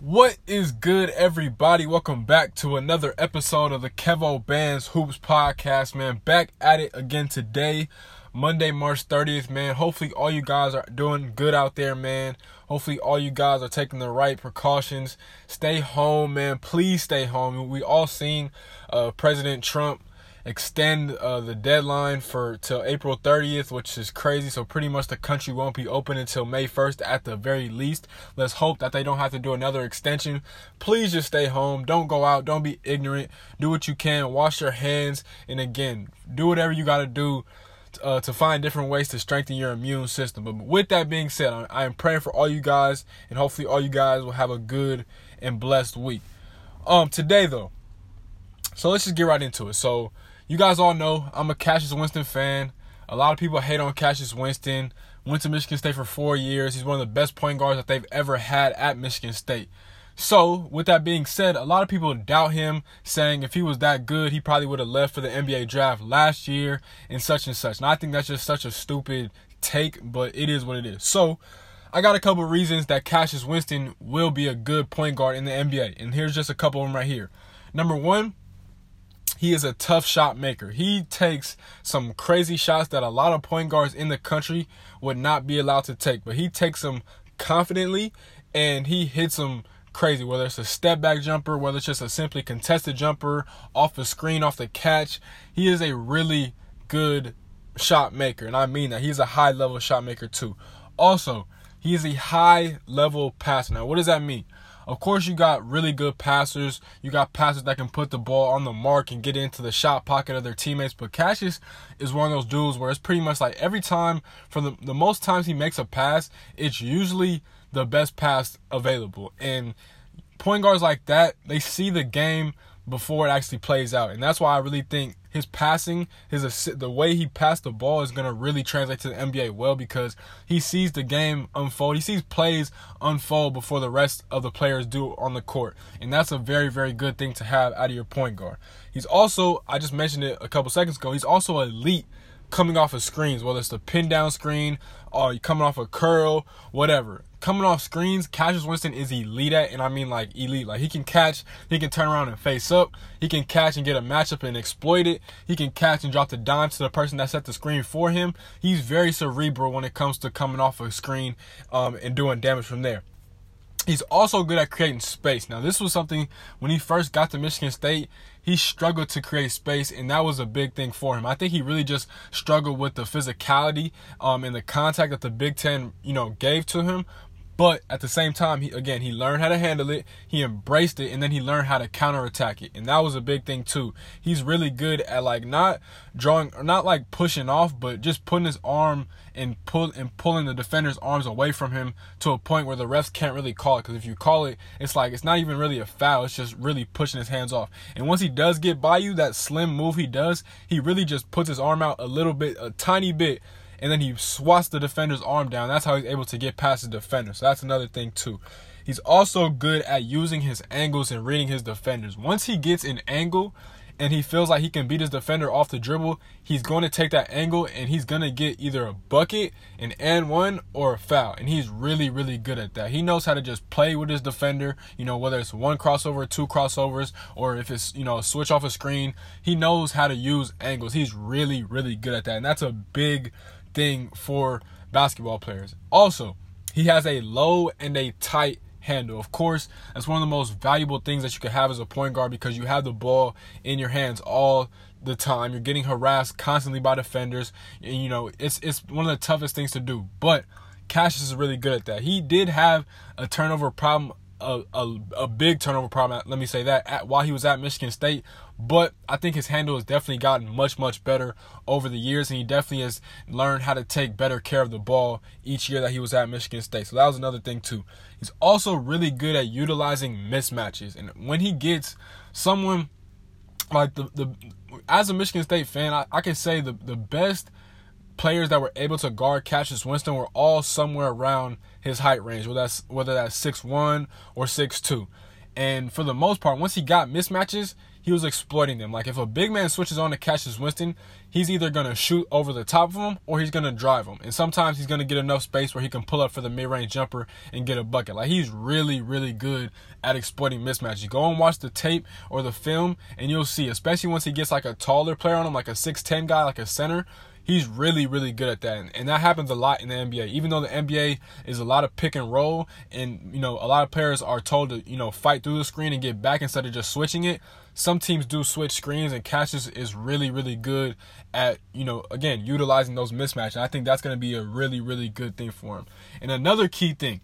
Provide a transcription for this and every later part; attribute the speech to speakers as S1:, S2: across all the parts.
S1: What is good, everybody? Welcome back to another episode of the Kevo Bands Hoops Podcast, man. Back at it again today, Monday, March 30th, man. Hopefully, all you guys are doing good out there, man. Hopefully, all you guys are taking the right precautions. Stay home, man. Please stay home. We all seen uh, President Trump extend uh, the deadline for till April 30th, which is crazy. So pretty much the country won't be open until May 1st at the very least. Let's hope that they don't have to do another extension. Please just stay home. Don't go out. Don't be ignorant. Do what you can. Wash your hands. And again, do whatever you got to do. Uh, to find different ways to strengthen your immune system. But with that being said, I, I am praying for all you guys, and hopefully all you guys will have a good and blessed week. Um, today though, so let's just get right into it. So you guys all know I'm a Cassius Winston fan. A lot of people hate on Cassius Winston. Went to Michigan State for four years. He's one of the best point guards that they've ever had at Michigan State. So, with that being said, a lot of people doubt him, saying if he was that good, he probably would have left for the NBA draft last year and such and such. And I think that's just such a stupid take, but it is what it is. So, I got a couple reasons that Cassius Winston will be a good point guard in the NBA. And here's just a couple of them right here. Number one, he is a tough shot maker. He takes some crazy shots that a lot of point guards in the country would not be allowed to take, but he takes them confidently and he hits them crazy. Whether it's a step back jumper, whether it's just a simply contested jumper off the screen, off the catch, he is a really good shot maker, and I mean that. He's a high level shot maker too. Also, he is a high level passer. Now, what does that mean? Of course, you got really good passers. You got passers that can put the ball on the mark and get into the shot pocket of their teammates. But Cassius is one of those dudes where it's pretty much like every time, for the, the most times he makes a pass, it's usually the best pass available. And point guards like that, they see the game before it actually plays out. And that's why I really think his passing, his the way he passed the ball is going to really translate to the NBA well because he sees the game unfold. He sees plays unfold before the rest of the players do on the court. And that's a very very good thing to have out of your point guard. He's also, I just mentioned it a couple seconds ago, he's also elite coming off of screens, whether it's the pin down screen or coming off a curl, whatever coming off screens, Cassius Winston is elite at, and I mean like elite. Like he can catch, he can turn around and face up, he can catch and get a matchup and exploit it. He can catch and drop the dime to the person that set the screen for him. He's very cerebral when it comes to coming off a screen um, and doing damage from there. He's also good at creating space. Now, this was something when he first got to Michigan State, he struggled to create space, and that was a big thing for him. I think he really just struggled with the physicality um, and the contact that the Big Ten, you know, gave to him. But at the same time, he again he learned how to handle it, he embraced it, and then he learned how to counterattack it. And that was a big thing too. He's really good at like not drawing or not like pushing off, but just putting his arm and pull and pulling the defender's arms away from him to a point where the refs can't really call it. Because if you call it, it's like it's not even really a foul. It's just really pushing his hands off. And once he does get by you, that slim move he does, he really just puts his arm out a little bit, a tiny bit and then he swats the defender's arm down. That's how he's able to get past the defender. So that's another thing too. He's also good at using his angles and reading his defenders. Once he gets an angle and he feels like he can beat his defender off the dribble, he's going to take that angle and he's going to get either a bucket, an and one, or a foul. And he's really, really good at that. He knows how to just play with his defender, you know, whether it's one crossover, two crossovers, or if it's, you know, switch off a screen. He knows how to use angles. He's really, really good at that. And that's a big thing for basketball players. Also, he has a low and a tight handle. Of course, that's one of the most valuable things that you can have as a point guard because you have the ball in your hands all the time. You're getting harassed constantly by defenders, and you know it's it's one of the toughest things to do. But Cassius is really good at that. He did have a turnover problem a, a, a big turnover problem. Let me say that at, while he was at Michigan State, but I think his handle has definitely gotten much much better over the years, and he definitely has learned how to take better care of the ball each year that he was at Michigan State. So that was another thing too. He's also really good at utilizing mismatches, and when he gets someone like the the as a Michigan State fan, I, I can say the the best players that were able to guard Cassius Winston were all somewhere around his height range, whether that's whether that's six one or six two. And for the most part, once he got mismatches, he was exploiting them. Like if a big man switches on to Cassius Winston, he's either gonna shoot over the top of him or he's gonna drive him. And sometimes he's gonna get enough space where he can pull up for the mid-range jumper and get a bucket. Like he's really, really good at exploiting mismatches. Go and watch the tape or the film, and you'll see, especially once he gets like a taller player on him, like a 6'10 guy, like a center he's really, really good at that. And, that happens a lot in the NBA. Even though the NBA is a lot of pick and roll and, you know, a lot of players are told to, you know, fight through the screen and get back instead of just switching it. Some teams do switch screens and Cassius is really, really good at, you know, again, utilizing those mismatches. I think that's going to be a really, really good thing for him. And another key thing,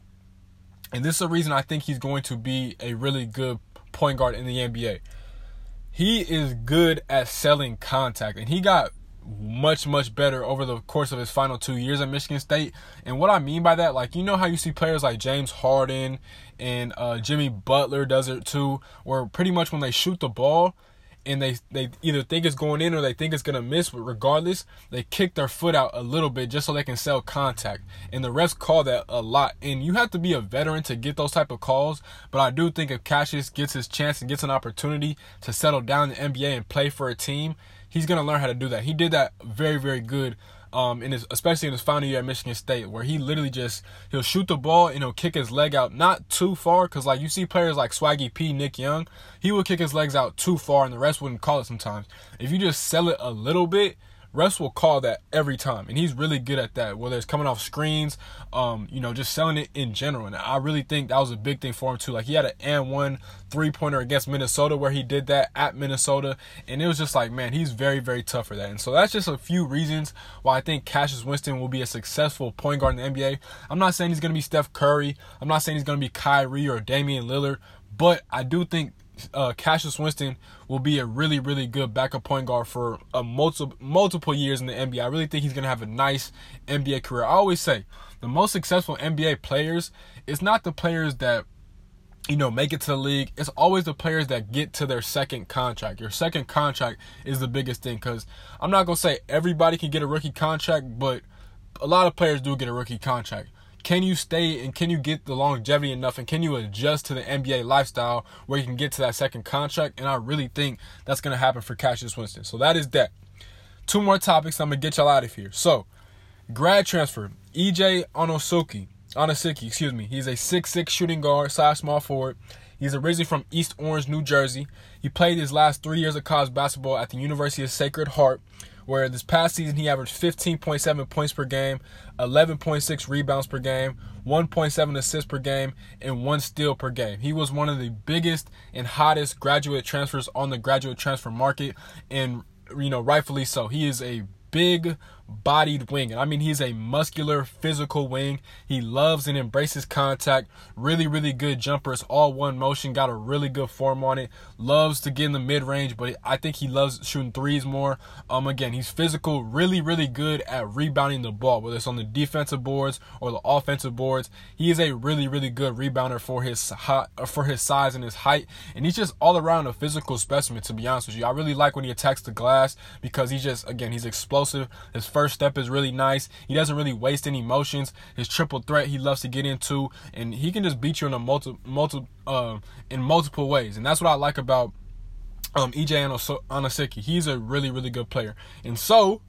S1: and this is the reason I think he's going to be a really good point guard in the NBA. He is good at selling contact, and he got much much better over the course of his final two years at Michigan State. And what I mean by that, like you know how you see players like James Harden and uh, Jimmy Butler does it too, where pretty much when they shoot the ball and they they either think it's going in or they think it's gonna miss, but regardless, they kick their foot out a little bit just so they can sell contact. And the refs call that a lot. And you have to be a veteran to get those type of calls. But I do think if Cassius gets his chance and gets an opportunity to settle down in the NBA and play for a team, he's gonna learn how to do that. He did that very, very good. Um, in his, especially in his final year at Michigan State, where he literally just he'll shoot the ball and he'll kick his leg out not too far, because like you see players like Swaggy P, Nick Young, he would kick his legs out too far, and the rest wouldn't call it sometimes. If you just sell it a little bit, Russ will call that every time, and he's really good at that. Whether it's coming off screens, um, you know, just selling it in general. And I really think that was a big thing for him too. Like he had an and one three pointer against Minnesota where he did that at Minnesota, and it was just like, man, he's very very tough for that. And so that's just a few reasons why I think Cassius Winston will be a successful point guard in the NBA. I'm not saying he's gonna be Steph Curry. I'm not saying he's gonna be Kyrie or Damian Lillard, but I do think uh, Cassius Winston will be a really, really good backup point guard for a multiple multiple years in the NBA. I really think he's gonna have a nice NBA career. I always say the most successful NBA players is not the players that you know make it to the league. It's always the players that get to their second contract. Your second contract is the biggest thing because I'm not gonna say everybody can get a rookie contract, but a lot of players do get a rookie contract can you stay and can you get the longevity enough and can you adjust to the NBA lifestyle where you can get to that second contract? And I really think that's going to happen for Cassius Winston. So that is that. Two more topics. I'm going to get y'all out of here. So, grad transfer. EJ Onosuki. Anosike, excuse me. He's a six-six shooting guard, size small forward. He's originally from East Orange, New Jersey. He played his last three years of college basketball at the University of Sacred Heart, where this past season he averaged 15.7 points per game, 11.6 rebounds per game, 1.7 assists per game, and one steal per game. He was one of the biggest and hottest graduate transfers on the graduate transfer market, and you know rightfully so. He is a big bodied wing. And I mean, he's a muscular, physical wing. He loves and embraces contact. Really, really good jumpers, all one motion. Got a really good form on it. Loves to get in the mid range, but I think he loves shooting threes more. Um, again, he's physical, really, really good at rebounding the ball, whether it's on the defensive boards or the offensive boards. He is a really, really good rebounder for his hot, for his size and his height, and he's just all around a physical specimen. To be honest with you, I really like when he attacks the glass because he's just, again, he's explosive. His first step is really nice. He doesn't really waste any motions. His triple threat he loves to get into, and he can just beat you in a multi, multi, uh, in multiple ways. And that's what I like about um, EJ Anosike. He's a really, really good player. And so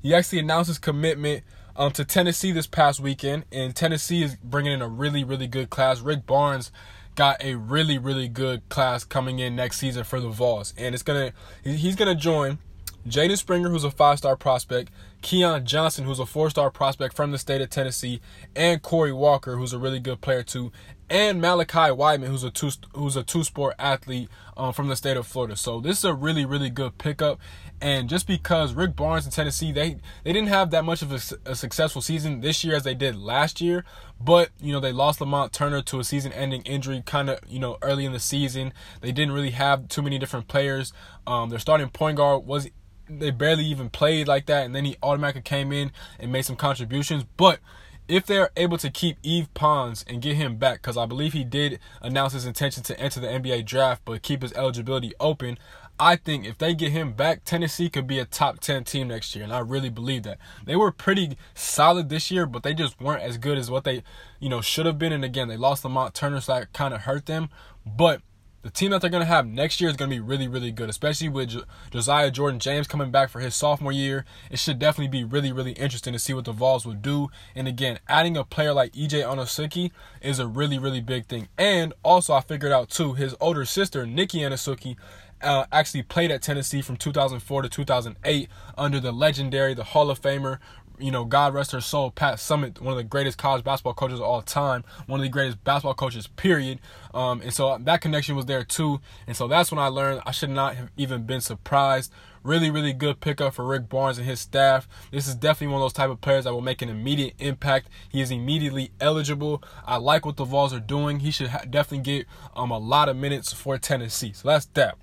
S1: he actually announced his commitment um, to Tennessee this past weekend, and Tennessee is bringing in a really, really good class. Rick Barnes got a really, really good class coming in next season for the Vols, and it's gonna he's gonna join Jaden Springer, who's a five star prospect, Keon Johnson, who's a four star prospect from the state of Tennessee, and Corey Walker, who's a really good player too, and Malachi Wideman, who's a two who's a two sport athlete um, from the state of Florida. So this is a really really good pickup. And just because Rick Barnes in Tennessee, they they didn't have that much of a, a successful season this year as they did last year, but you know they lost Lamont Turner to a season-ending injury, kind of you know early in the season. They didn't really have too many different players. Um, their starting point guard was they barely even played like that, and then he automatically came in and made some contributions. But if they're able to keep Yves Pons and get him back, because I believe he did announce his intention to enter the NBA draft, but keep his eligibility open. I think if they get him back, Tennessee could be a top 10 team next year. And I really believe that. They were pretty solid this year, but they just weren't as good as what they, you know, should have been. And again, they lost Lamont Turner, so that kind of hurt them. But the team that they're going to have next year is going to be really, really good, especially with Josiah Jordan James coming back for his sophomore year. It should definitely be really, really interesting to see what the Vols will do. And again, adding a player like EJ Anosike is a really, really big thing. And also, I figured out too, his older sister, Nicky Anosike, uh, actually played at Tennessee from 2004 to 2008 under the legendary, the Hall of Famer, you know, God rest her soul, Pat Summitt, one of the greatest college basketball coaches of all time, one of the greatest basketball coaches, period. Um, and so that connection was there too. And so that's when I learned I should not have even been surprised. Really, really good pickup for Rick Barnes and his staff. This is definitely one of those type of players that will make an immediate impact. He is immediately eligible. I like what the Vols are doing. He should ha- definitely get um, a lot of minutes for Tennessee. So that's that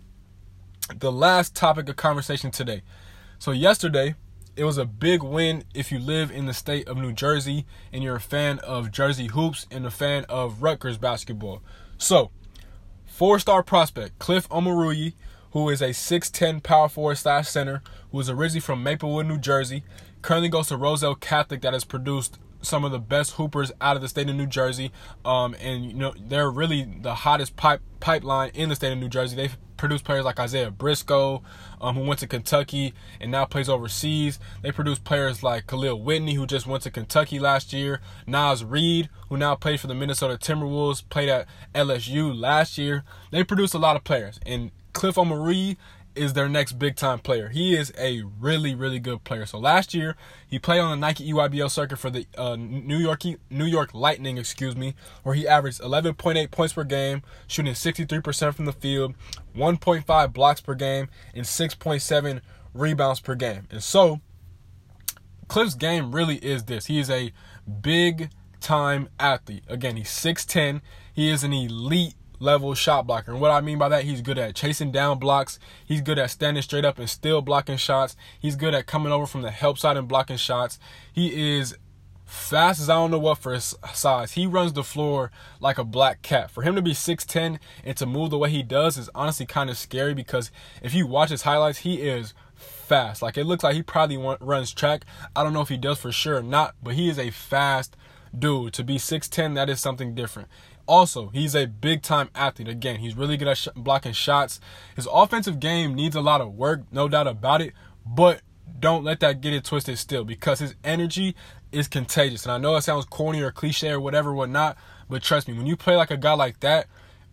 S1: the last topic of conversation today. So, yesterday, it was a big win if you live in the state of New Jersey and you're a fan of Jersey hoops and a fan of Rutgers basketball. So, four star prospect Cliff Omoruyi, who is a 6'10 power forward slash center, who is originally from Maplewood, New Jersey, currently goes to Roselle Catholic that has produced some of the best hoopers out of the state of New Jersey. Um, and you know they're really the hottest pipe pipeline in the state of New Jersey. They've produced players like Isaiah Briscoe, um, who went to Kentucky and now plays overseas. They produce players like Kahlil Whitney, who just went to Kentucky last year. Naz Reid, who now plays for the Minnesota Timberwolves, played at LSU last year. They produce a lot of players. And Cliff Omoruyi is their next big time player. He is a really, really good player. So last year he played on the Nike EYBL circuit for the uh, New York New York Lightning, excuse me, where he averaged 11.8 points per game, shooting 63% from the field, 1.5 blocks per game, and 6.7 rebounds per game. And so Cliff's game really is this. He is a big time athlete. Again, he's 6'10. He is an elite level shot blocker. And what I mean by that, he's good at chasing down blocks. He's good at standing straight up and still blocking shots. He's good at coming over from the help side and blocking shots. He is fast as I don't know what for his size. He runs the floor like a black cat. For him to be 6'10 and to move the way he does is honestly kind of scary because if you watch his highlights, he is fast. Like it looks like he probably runs track. I don't know if he does for sure or not, but he is a fast dude. To be 6'10, that is something different. Also, he's a big time athlete. Again, he's really good at sh- blocking shots. His offensive game needs a lot of work, no doubt about it, but don't let that get it twisted still because his energy is contagious. And I know it sounds corny or cliche or whatever, whatnot, but trust me, when you play like a guy like that,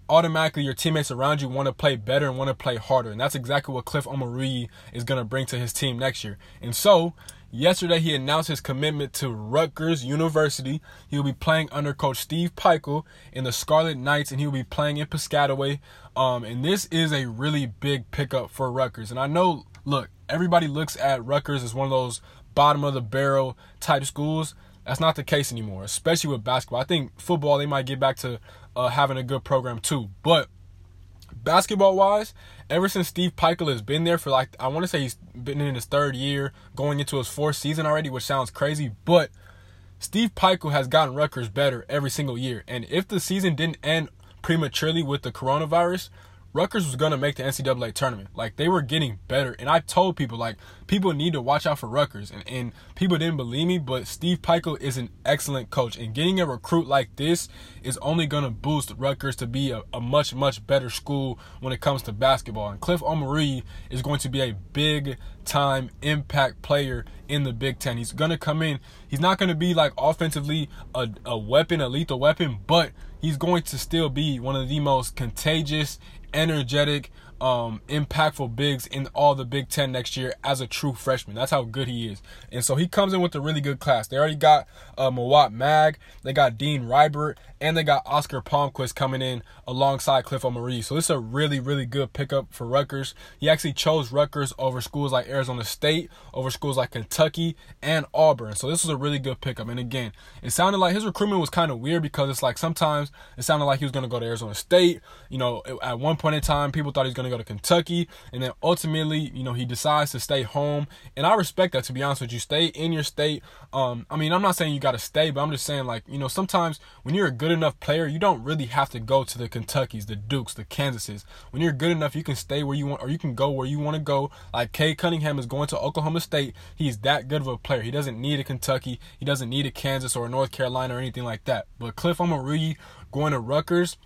S1: automatically your teammates around you want to play better and want to play harder. And that's exactly what Cliff Omoruyi is going to bring to his team next year. And so, yesterday he announced his commitment to Rutgers University. He will be playing under coach Steve Pikiell in the Scarlet Knights and he will be playing in Piscataway. Um, and this is a really big pickup for Rutgers. And I know, look, everybody looks at Rutgers as one of those bottom of the barrel type schools. That's not the case anymore, especially with basketball. I think football they might get back to uh, having a good program too. But basketball wise, ever since Steve Pikiell has been there for like I want to say he's been in his third year, going into his fourth season already, which sounds crazy, but Steve Pikiell has gotten Rutgers better every single year. And if the season didn't end prematurely with the coronavirus, Rutgers was gonna make the NCAA tournament. Like they were getting better, and I told people like people need to watch out for Rutgers, and, and people didn't believe me. But Steve Pikiell is an excellent coach, and getting a recruit like this is only gonna boost Rutgers to be a, a much much better school when it comes to basketball. And Cliff Omoruyi is going to be a big time impact player in the Big Ten. He's gonna come in. He's not gonna be like offensively a, a weapon, a lethal weapon, but he's going to still be one of the most contagious energetic, um, impactful bigs in all the Big Ten next year as a true freshman. That's how good he is. And so he comes in with a really good class. They already got uh, Mawot Mag, they got Dean Reiber, and they got Oscar Palmquist coming in alongside Cliff Omoruyi. So this is a really, really good pickup for Rutgers. He actually chose Rutgers over schools like Arizona State, over schools like Kentucky and Auburn. So this was a really good pickup. And again, it sounded like his recruitment was kind of weird because it's like sometimes it sounded like he was going to go to Arizona State. You know, at one point in time, people thought he was going to go to Kentucky. And then ultimately, you know, he decides to stay home. And I respect that, to be honest with you. Stay in your state. Um, I mean, I'm not saying you got to stay, but I'm just saying, like, you know, sometimes when you're a good enough player, you don't really have to go to the Kentuckys, the Dukes, the Kansases. When you're good enough, you can stay where you want, or you can go where you want to go. Like Cade Cunningham is going to Oklahoma State. He's that good of a player. He doesn't need a Kentucky. He doesn't need a Kansas or a North Carolina or anything like that. But Cliff Omoruyi going to Rutgers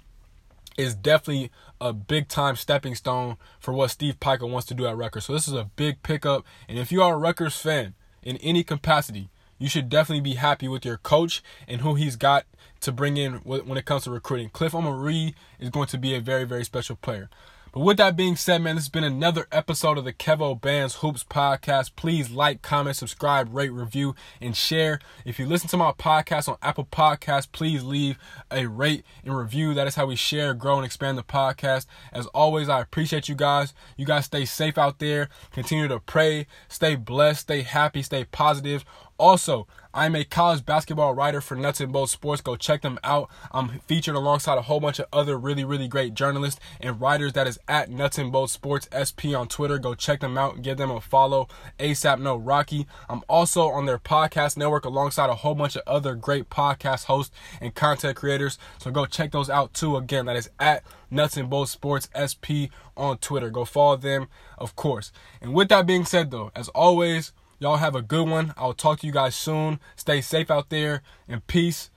S1: is definitely a big time stepping stone for what Steve Pikiell wants to do at Rutgers. So this is a big pickup. And if you are a Rutgers fan in any capacity, you should definitely be happy with your coach and who he's got to bring in when it comes to recruiting. Cliff Omoruyi is going to be a very, very special player. But with that being said, man, this has been another episode of the Kevo Bands Hoops podcast. Please like, comment, subscribe, rate, review, and share. If you listen to my podcast on Apple Podcasts, please leave a rate and review. That is how we share, grow, and expand the podcast. As always, I appreciate you guys. You guys stay safe out there. Continue to pray, stay blessed, stay happy, stay positive. Also, I'm a college basketball writer for Nuts and Bolts Sports. Go check them out. I'm featured alongside a whole bunch of other really, really great journalists and writers. That is at Nuts and Bolts Sports SP on Twitter. Go check them out. Give them a follow. ASAP No Rocky. I'm also on their podcast network alongside a whole bunch of other great podcast hosts and content creators. So go check those out too. Again, that is at Nuts and Bolts Sports SP on Twitter. Go follow them, of course. And with that being said, though, as always, Y'all have a good one. I'll talk to you guys soon. Stay safe out there and peace.